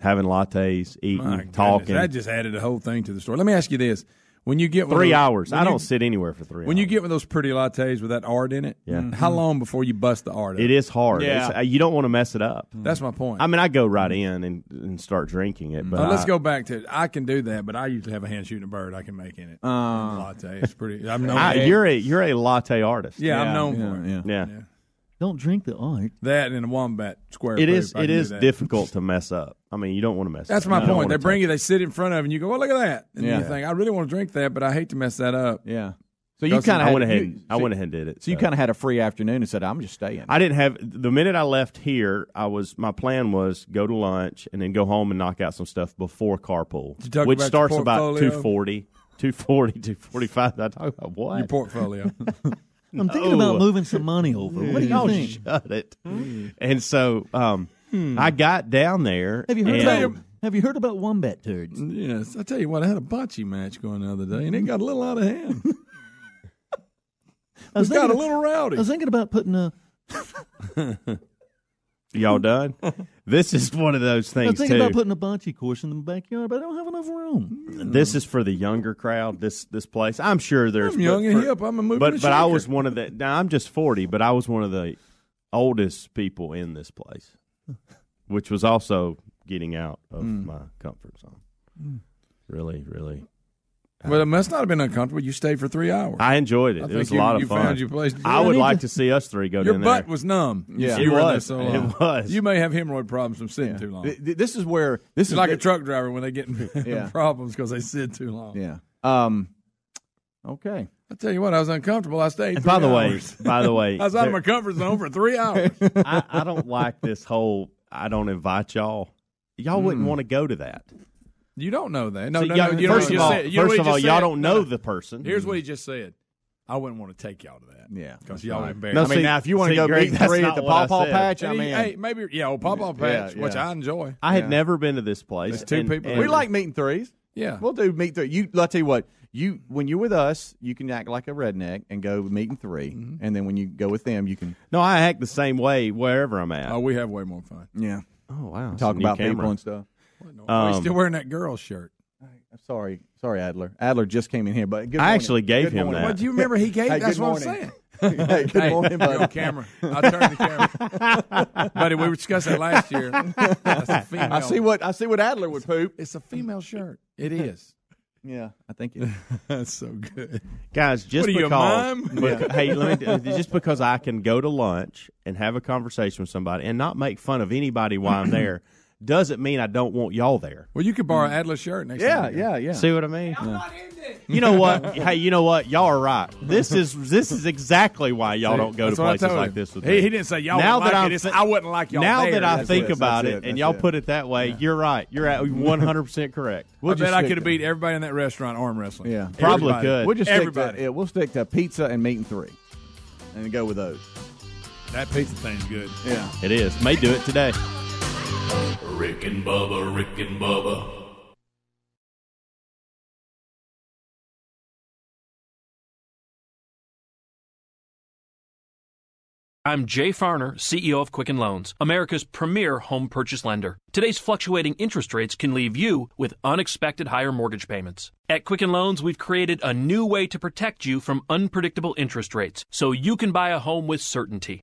having lattes, eating, My goodness, talking. That just added a whole thing to the story. Let me ask you this: When you get three those- hours. I you- don't sit anywhere for three. When hours. you get one of those pretty lattes with that art in it, Yeah. how long before you bust the art? Up? it is hard. Yeah. It's- uh, you don't want to mess it up. That's my point. I mean, I go right in and, and start drinking it, but Now, let's I- go back to. It. I can do that, but I usually have a hand shooting a bird. I can make in it. Uh, latte. It's pretty. I'm known. I- you're a you're a latte artist. yeah, I'm known yeah, for it. yeah. yeah. Don't drink the art. That and a wombat square. It proof, is. I It can do is that. difficult to mess up. I mean, you don't want to mess. That's it my up. You point. They bring touch you, they sit in front of, and you go, "Oh, look at that," and Yeah. you think, "I really want to drink that, but I hate to mess that up." Yeah. So you kind it. of I went ahead. and- I went ahead and did it. So you kind of had a free afternoon and said, "I'm just staying." I didn't have the minute I left here. I was my plan was go to lunch and then go home and knock out some stuff before carpool, which about starts about portfolio? 240, 240, 245. I talk about what? Your portfolio. I'm thinking about moving some money over. What do you oh, think? shut it. And so um, I got down there. Have you heard and- about Have you heard about wombat turds? yes, I tell you what, I had a bocce match going the other day, and it got a little out of hand. I was It got a thinking- little rowdy. I was thinking about putting a. Y'all done? this is one of those I things thinking too. about putting a bocce course in the backyard, but I don't have enough room. this is for the younger crowd. This this place. I'm sure there's I'm young but and for- hip. I'm a moving but but I was one of the. Now I'm just forty, but I was one of the oldest people in this place. which was also getting out of Mm. my comfort zone. Mm. Really, really. Well, it must not have been uncomfortable. You stayed for three hours. I enjoyed it. I it was a lot of you fun. found your place. I would like to see us three go Your down butt there. was numb. Yeah, you it were there was. so It was. You may have hemorrhoid problems from sitting too long. Th- th- This is where this It's is like the- a truck driver when they get in Yeah. problems because they sit too long. Yeah. Um. Okay. I tell you what, I was uncomfortable. I stayed. And by the way, hours. by the way, I was out of there- my comfort zone for three hours. I, I don't like this whole. I don't invite y'all. Y'all wouldn't Mm. want to go to that. You don't know that. No, See, no, y'all- no. You know first of all- said. you first of all, y'all said? don't know no. the person. Here's what he just said. I wouldn't want to take y'all to that. Yeah, because y'all right. embarrassed. No, I mean, now, if you wanna go Greg, meet three at the Paw Paw. Patch, I mean, hey, maybe yeah, well, Paw Patch, Yeah, which. I enjoy. I had Yeah. never been to this place. There's two people we like meeting threes. Yeah. we'll do meet three. You, I'll tell you what. You when you're with us, you can act like a redneck and go meeting 3 Mm-hmm. and then when you go with them, you can. No, I act the same way wherever I'm at. Oh, we have way more fun. Yeah. Oh wow. Talk It's a new about camera. people and stuff. Why are you Um, still wearing that girl shirt? I'm sorry, sorry, Adler. Adler just came in here, but good I actually gave Good him morning. that. Well, do you remember he gave? Hey, that's good what I'm saying. hey, good Hey, morning, buddy. Go camera. I turned the camera, buddy. We discussed that last year. That's a female. I see what I see what Adler would poop. It's a female shirt. It is. Yeah, I think it. That's so good. Guys, just What are you, a because, mime? hey, let me just because I can go to lunch and have a conversation with somebody and not make fun of anybody while I'm there doesn't mean I don't want y'all there. Well, you could borrow mm. Adler's shirt next Yeah, time. you go. yeah, yeah. See what I mean? You know what? hey, you know what? Y'all are right. This is this is exactly why y'all See, don't go to that's what I places like this with He- me. he didn't say y'all now that like I'm it. I wouldn't like y'all Now there. that I That's think it. about it, it. and y'all it. put it that way, you're right. You're at 100 percent correct. I bet I could have beat everybody in that restaurant arm wrestling. Yeah, Probably Everybody. could. We'll just stick Everybody. to yeah, we'll stick to pizza and meeting three, and go with those. That pizza thing's good. Yeah. It is. May do it today. Rick and Bubba, Rick and Bubba. I'm Jay Farner, CEO of Quicken Loans, America's premier home purchase lender. Today's fluctuating interest rates can leave you with unexpected higher mortgage payments. At Quicken Loans, we've created a new way to protect you from unpredictable interest rates so you can buy a home with certainty.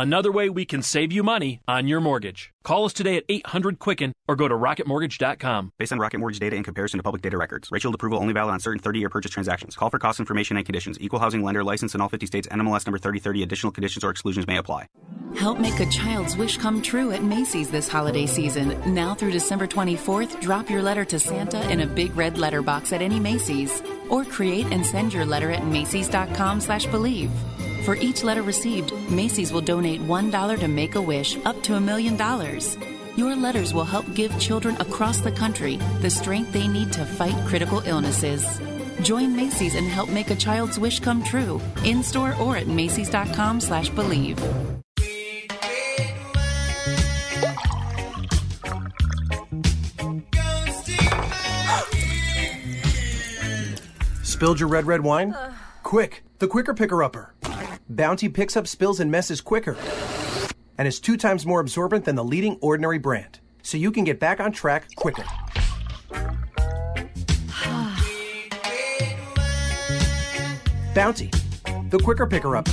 Another way we can save you money on your mortgage. Call us today at 800 Quicken or go to rocketmortgage.com. Based on Rocket Mortgage data in comparison to public data records. Rate Shield approval only valid on certain 30-year purchase transactions. Call for cost information and conditions. Equal housing lender license in all 50 states. NMLS number 3030. Additional conditions or exclusions may apply. Help make a child's wish come true at Macy's this holiday season. Now through December 24th, drop your letter to Santa in a big red letter box at any Macy's. Or create and send your letter at Macy's.com slash believe. For each letter received, Macy's will donate $1 to Make a Wish up to a million dollars. Your letters will help give children across the country the strength they need to fight critical illnesses. Join Macy's and help make a child's wish come true, in store or at Macy's.com slash believe. Spilled your red, red wine? Uh. Quick, the quicker picker upper. Bounty picks up spills and messes quicker. And is two times more absorbent than the leading ordinary brand. So you can get back on track quicker. Bounty, the quicker picker upper.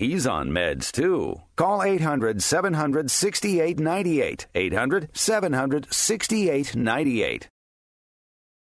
He's on meds too. Call 800 700 6898. 800 700 6898.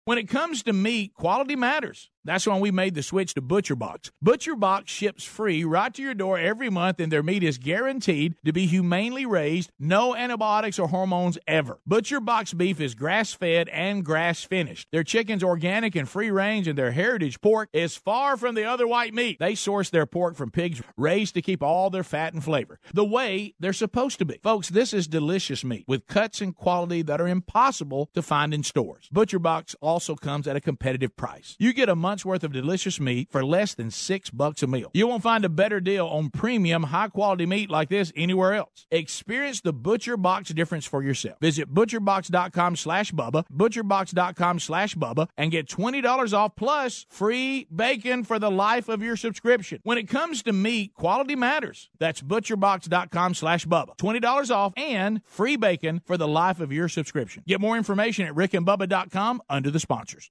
When it comes to meat, quality matters. That's why we made the switch to Butcher Box. Butcher Box ships free right to your door every month, and their meat is guaranteed to be humanely raised, no antibiotics or hormones ever. Butcher Box beef is grass fed and grass finished. Their chicken's organic and free range, and their heritage pork is far from the other white meat. They source their pork from pigs raised to keep all their fat and flavor the way they're supposed to be. Folks, this is delicious meat with cuts and quality that are impossible to find in stores. Butcher Box also comes at a competitive price. You get a month's worth of delicious meat for less than six bucks a meal. You won't find a better deal on premium, high quality meat like this anywhere else. Experience the Butcher Box difference for yourself. Visit butcherbox.com slash Bubba, butcherbox.com slash Bubba, and get $20 off plus free bacon for the life of your subscription. When it comes to meat, quality matters. That's butcherbox.com slash Bubba. $20 off and free bacon for the life of your subscription. Get more information at rickandbubba.com under the sponsors.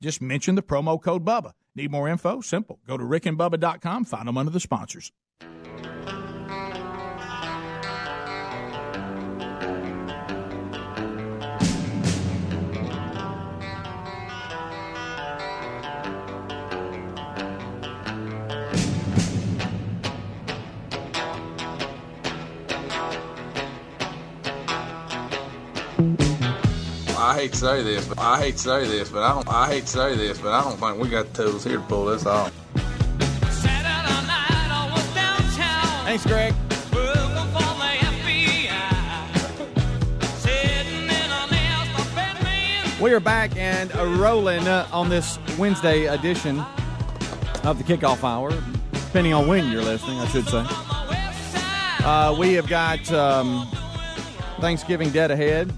Just mention the promo code BUBBA. Need more info? Simple. Go to rickandbubba.com, find them under the sponsors. Hate to say this, but I hate to say this, but I don't. I hate to say this, but I don't think we got the tools here to pull this off. Thanks, Greg. We are back and rolling uh, on this Wednesday edition of the kickoff hour, depending on when you're listening, I should say. Uh, we have got um, Thanksgiving dead ahead.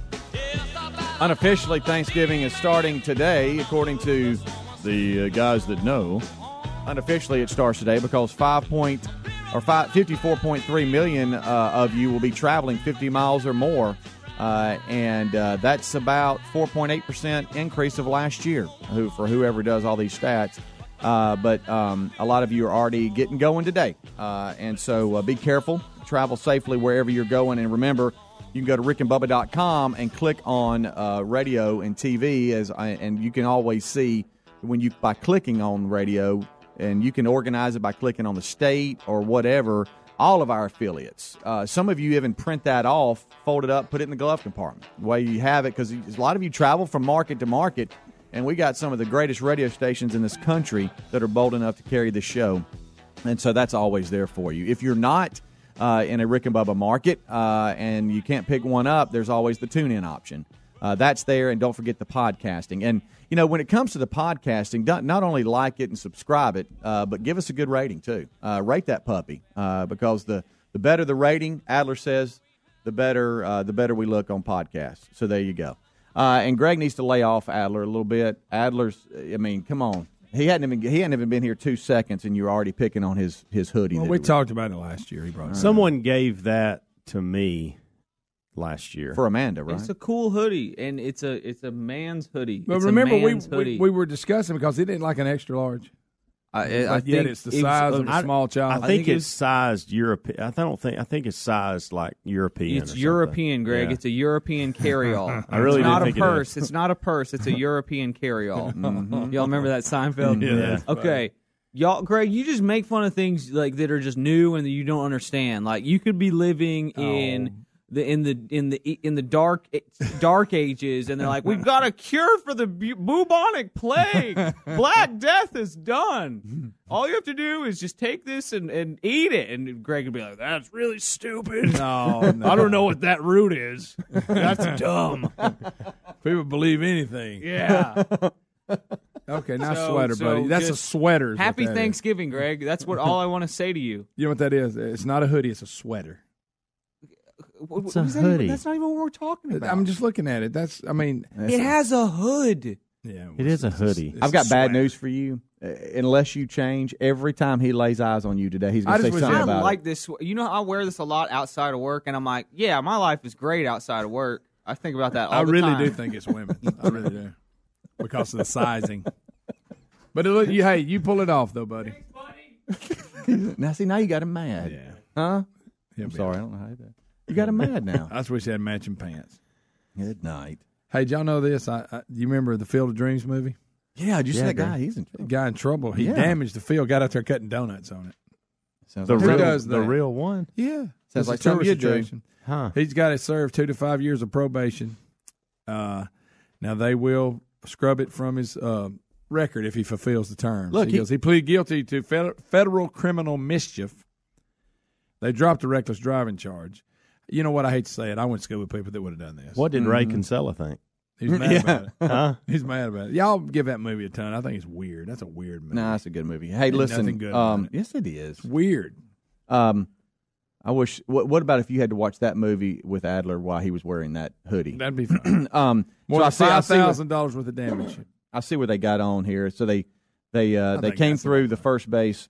Unofficially, Thanksgiving is starting today, according to the uh, guys that know. Unofficially, it starts today because five point or five, 54.3 million uh, of you will be traveling 50 miles or more, uh, and uh, that's about 4.8 percent increase of last year. Who for whoever does all these stats. Uh, but um, a lot of you are already getting going today, uh, and so be careful. Travel safely wherever you're going, and remember you can go to rickandbubba.com and click on uh, radio and TV as I, and you can always see when you by clicking on radio and you can organize it by clicking on the state or whatever all of our affiliates. Uh, some of you even print that off fold it up put it in the glove compartment. The way you have it because a lot of you travel from market to market and we got some of the greatest radio stations in this country that are bold enough to carry the show. And so that's always there for you. If you're not uh, in a Rick and Bubba market, uh, and you can't pick one up, there's always the tune in option. Uh, that's there, and don't forget the podcasting. And you know, when it comes to the podcasting, don't, only like it and subscribe it, uh, but give us a good rating too. Uh, rate that puppy uh, because the the better the rating, Adler says, the better the better we look on podcasts. So there you go. and Greg needs to lay off Adler a little bit. Adler's, I mean, come on. He hadn't even he hadn't even been here two seconds, and you're already picking on his his hoodie. Well, we he- talked about it last year. He brought it up. Someone gave that to me last year for Amanda, right? It's a cool hoodie, and it's a it's a man's hoodie. But It's remember, we, man's we hoodie. we were discussing because he didn't like an extra large. I, But I yet think it's the size of a I- small child. I think it's sized European. I don't think. I think it's sized like European. It's or European, something. Greg. Yeah. It's a European carry-all. I really it's not do a think it purse. It's not a purse. It's a European carry-all. Mm-hmm. Y'all remember that Seinfeld? Yeah, that's funny. okay. Y'all, Greg, you just make fun of things like that are just new and that you don't understand. Like you could be living oh. in the in the in the in the dark eh, dark ages, and they're like, "We've got a cure for the bu- bubonic plague. Black Death is done. All you have to do is just take this and, and eat it." And Greg would be like, "That's really stupid. No, no. I don't know what that root is. That's dumb." People believe anything. Yeah. Okay, now So- sweater, so buddy. That's a sweater. Happy that is. Thanksgiving, Greg. That's what all I want to say to you. You know what that is? It's not a hoodie. It's a sweater. What- It's what a is that even- hoodie. that's not even what we're talking about. I'm just looking at it. That's. I mean, it has a hood. Yeah, It is a hoodie. I've got bad news for you. Uh, unless you change, every time he lays eyes on you today, he's going to say something about it. I about like it. this. You know, I wear this a lot outside of work, and I'm like, yeah, my life is great outside of work. I think about that all I the really time. do think it's women. I really do because of the sizing. But it look, you, hey, you pull it off though, buddy. now, see, now you got him mad. Yeah. Huh? He'll I'm be sorry, I don't know how you did. You got him mad now. I just wish they had matching pants. Good night. Hey, did y'all know this? I, I you remember the Field of Dreams movie? Yeah, did you see Yeah, that guy? He's in trouble. Guy in trouble. He Yeah. damaged the field. Got out there cutting donuts on it. Sounds The Who real, does the that? real one. Yeah, Sounds It's like something tourist you do. attraction. Huh. He's got to serve two to five years of probation. Uh, now they will scrub it from his uh, record if he fulfills the terms. Look, he, he- goes, he pleaded guilty to fed- federal criminal mischief. They dropped the reckless driving charge. You know what? I hate to say it. I went to school with people that would have done this. What did Ray Kinsella think? He's mad Yeah. about it. Huh? He's mad about it. Y'all give that movie a ton. I think it's weird. That's a weird movie. Nah, that's a good movie. Hey, Ain't listen. nothing good about um, it. yes, it is. It's weird. Um, I wish. What, what about if you had to watch that movie with Adler while he was wearing that hoodie? That'd be fun. um, More so I than see. I five see. What, thousand dollars worth of damage. I see what they got on here. So they they uh, they think came that's through the first base.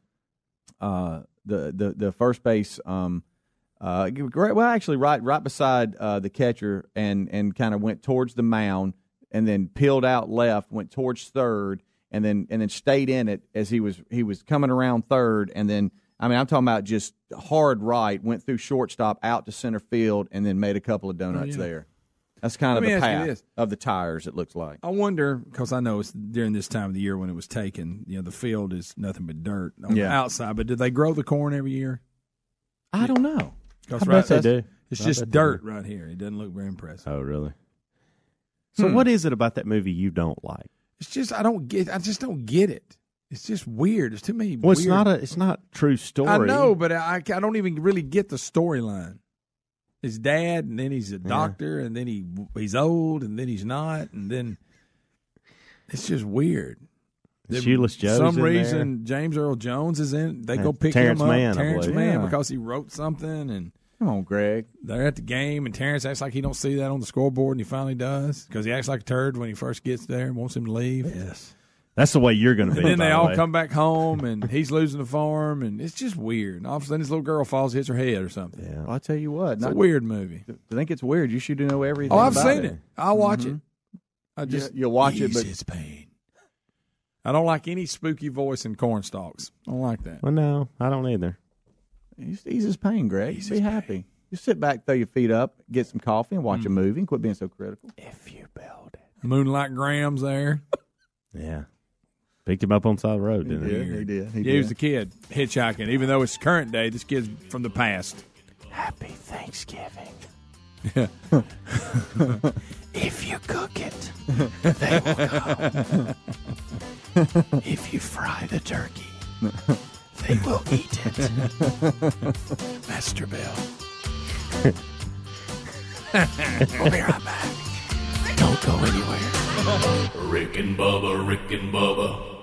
Uh, the the the first base. Um, uh, great- well, actually, right right beside uh, the catcher, and and kind of went towards the mound, and then peeled out left, went towards third, and then and then stayed in it as he was he was coming around third, and then I mean I'm talking about just hard right, went through shortstop out to center field, and then made a couple of donuts yeah. there. That's kind of Let me the path of the tires. It looks like. I wonder because I know it's during this time of the year when it was taken. You know, the field is nothing but dirt on the outside. But did they grow the corn every year? I don't know. Because I right, bet they do. it's I just bet they dirt do. right here. It doesn't look very impressive. Oh, really? So, Hmm. what is it about that movie you don't like? It's just I don't get. I just don't get it. It's just weird. It's too many. Well, it's weird- not a. It's not true story. I know, but I, I don't even really get the storyline. His dad, and then he's a doctor, and then he he's old, and then he's not, and then it's just weird. And Shoeless Joe's some in reason James Earl Jones is in. They go pick Terrence him up, Mann, Terrence believe. Mann, Yeah. because he wrote something, and Come on, Greg. they're at the game, and Terrence acts like he don't see that on the scoreboard, and he finally does because he acts like a turd when he first gets there and wants him to leave. Yes, that's the way you're going to be. And then by they the all way. come back home, and he's losing the farm, and it's just weird. And all of a sudden, this little girl falls, hits her head or something. Yeah. Well, I tell you what, It's not- a weird movie. I think it's weird. You should know everything. Oh, I've about seen it. it. I'll watch Mhm. it. I just You- you'll watch it, but- it's pain. I don't like any spooky voice in corn stalks. I don't like that. Well, no, I don't either. Just ease his pain, Greg. Be happy. Just sit back, throw your feet up, get some coffee, and watch a mm. movie, and quit being so critical. If you build it, Moonlight Graham's there. yeah, picked him up on the side of the road, didn't he? did. He did. He yeah, he was did. the kid hitchhiking. Even though it's current day, this kid's from the past. Happy Thanksgiving. If you cook it, they will come. if you fry the turkey, they will eat it. Masterbuilt. we'll be right back. Don't go anywhere. Rick and Bubba, Rick and Bubba.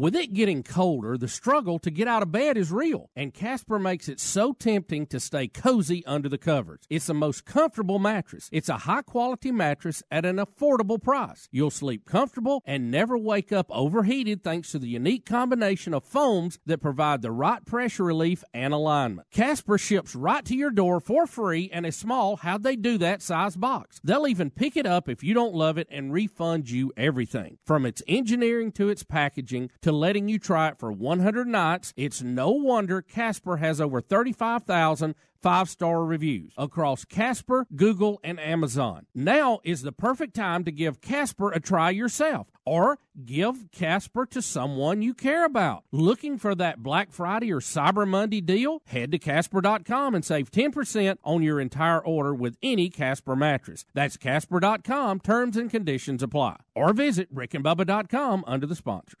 With it getting colder, the struggle to get out of bed is real, and Casper makes it so tempting to stay cozy under the covers. It's the most comfortable mattress. It's a high quality mattress at an affordable price. You'll sleep comfortable and never wake up overheated thanks to the unique combination of foams that provide the right pressure relief and alignment. Casper ships right to your door for free and a small, how'd they do that size box. They'll even pick it up if you don't love it and refund you everything. From its engineering to its packaging to letting you try it for 100 nights, it's no wonder Casper has over 35,000 five star reviews across Casper, Google, and Amazon. Now is the perfect time to give Casper a try yourself or give Casper to someone you care about. Looking for that Black Friday or Cyber Monday deal? Head to Casper.com and save 10% on your entire order with any Casper mattress. That's Casper.com. Terms and conditions apply. Or visit RickandBubba.com under the sponsors.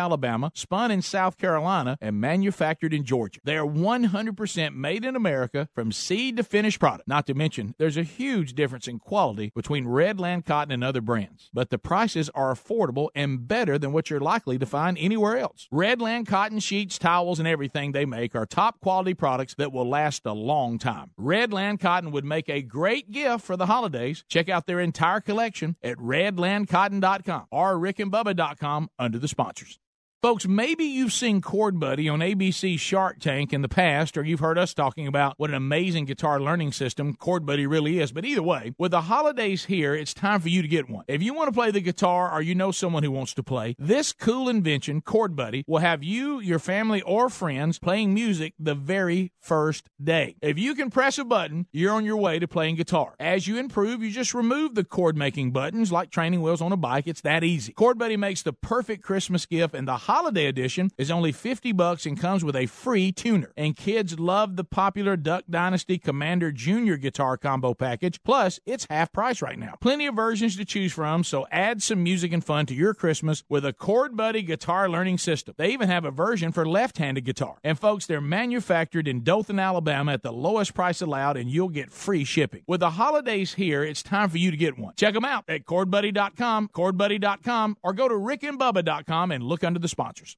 Alabama, spun in South Carolina, and manufactured in Georgia. They are 100% made in America from seed to finished product. Not to mention, there's a huge difference in quality between Redland Cotton and other brands, but the prices are affordable and better than what you're likely to find anywhere else. Redland Cotton sheets, towels, and everything they make are top quality products that will last a long time. Redland Cotton would make a great gift for the holidays. Check out their entire collection at redlandcotton.com or rickandbubba.com under the sponsors. Folks, maybe you've seen Chord Buddy on ABC Shark Tank in the past, or you've heard us talking about what an amazing guitar learning system Chord Buddy really is. But either way, with the holidays here, it's time for you to get one. If you want to play the guitar or you know someone who wants to play, this cool invention, Chord Buddy, will have you, your family, or friends playing music the very first day. If you can press a button, you're on your way to playing guitar. As you improve, you just remove the chord making buttons like training wheels on a bike. It's that easy. Chord Buddy makes the perfect Christmas gift, and the holiday edition is only 50 bucks and comes with a free tuner. And kids love the popular Duck Dynasty Commander Junior guitar combo package. Plus, it's half price right now. Plenty of versions to choose from, so add some music and fun to your Christmas with a Chord Buddy guitar learning system. They even have a version for left-handed guitar. And folks, they're manufactured in Dothan, Alabama at the lowest price allowed and you'll get free shipping. With the holidays here, it's time for you to get one. Check them out at chordbuddy.com, chordbuddy.com, or go to rickandbubba.com and look under the sponsors.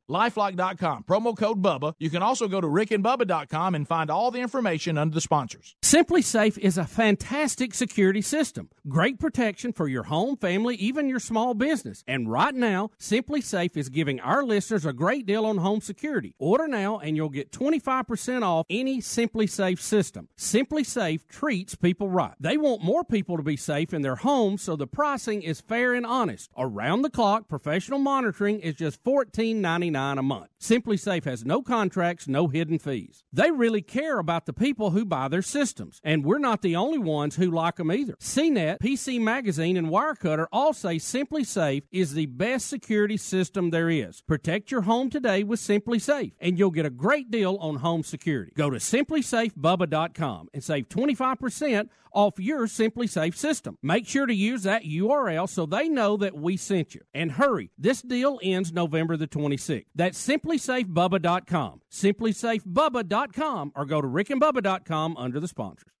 Lifelock.com, promo code BUBBA. You can also go to rickandbubba.com and find all the information under the sponsors. SimpliSafe is a fantastic security system. Great protection for your home, family, even your small business. And right now, SimpliSafe is giving our listeners a great deal on home security. Order now and you'll get 25% off any SimpliSafe system. SimpliSafe treats people right. They want more people to be safe in their homes, so the pricing is fair and honest. Around the clock, professional monitoring is just $14.99 a month. SimpliSafe has no contracts, no hidden fees. They really care about the people who buy their system. Systems. And we're not the only ones who like them either. CNET, PC Magazine, and Wirecutter all say SimpliSafe is the best security system there is. Protect your home today with SimpliSafe, and you'll get a great deal on home security. Go to simplisafebubba.com and save 25% off your SimpliSafe system. Make sure to use that URL so they know that we sent you. And hurry, this deal ends November the 26th. That's simplisafebubba.com. Simplisafebubba.com or go to rickandbubba.com under the sponsors.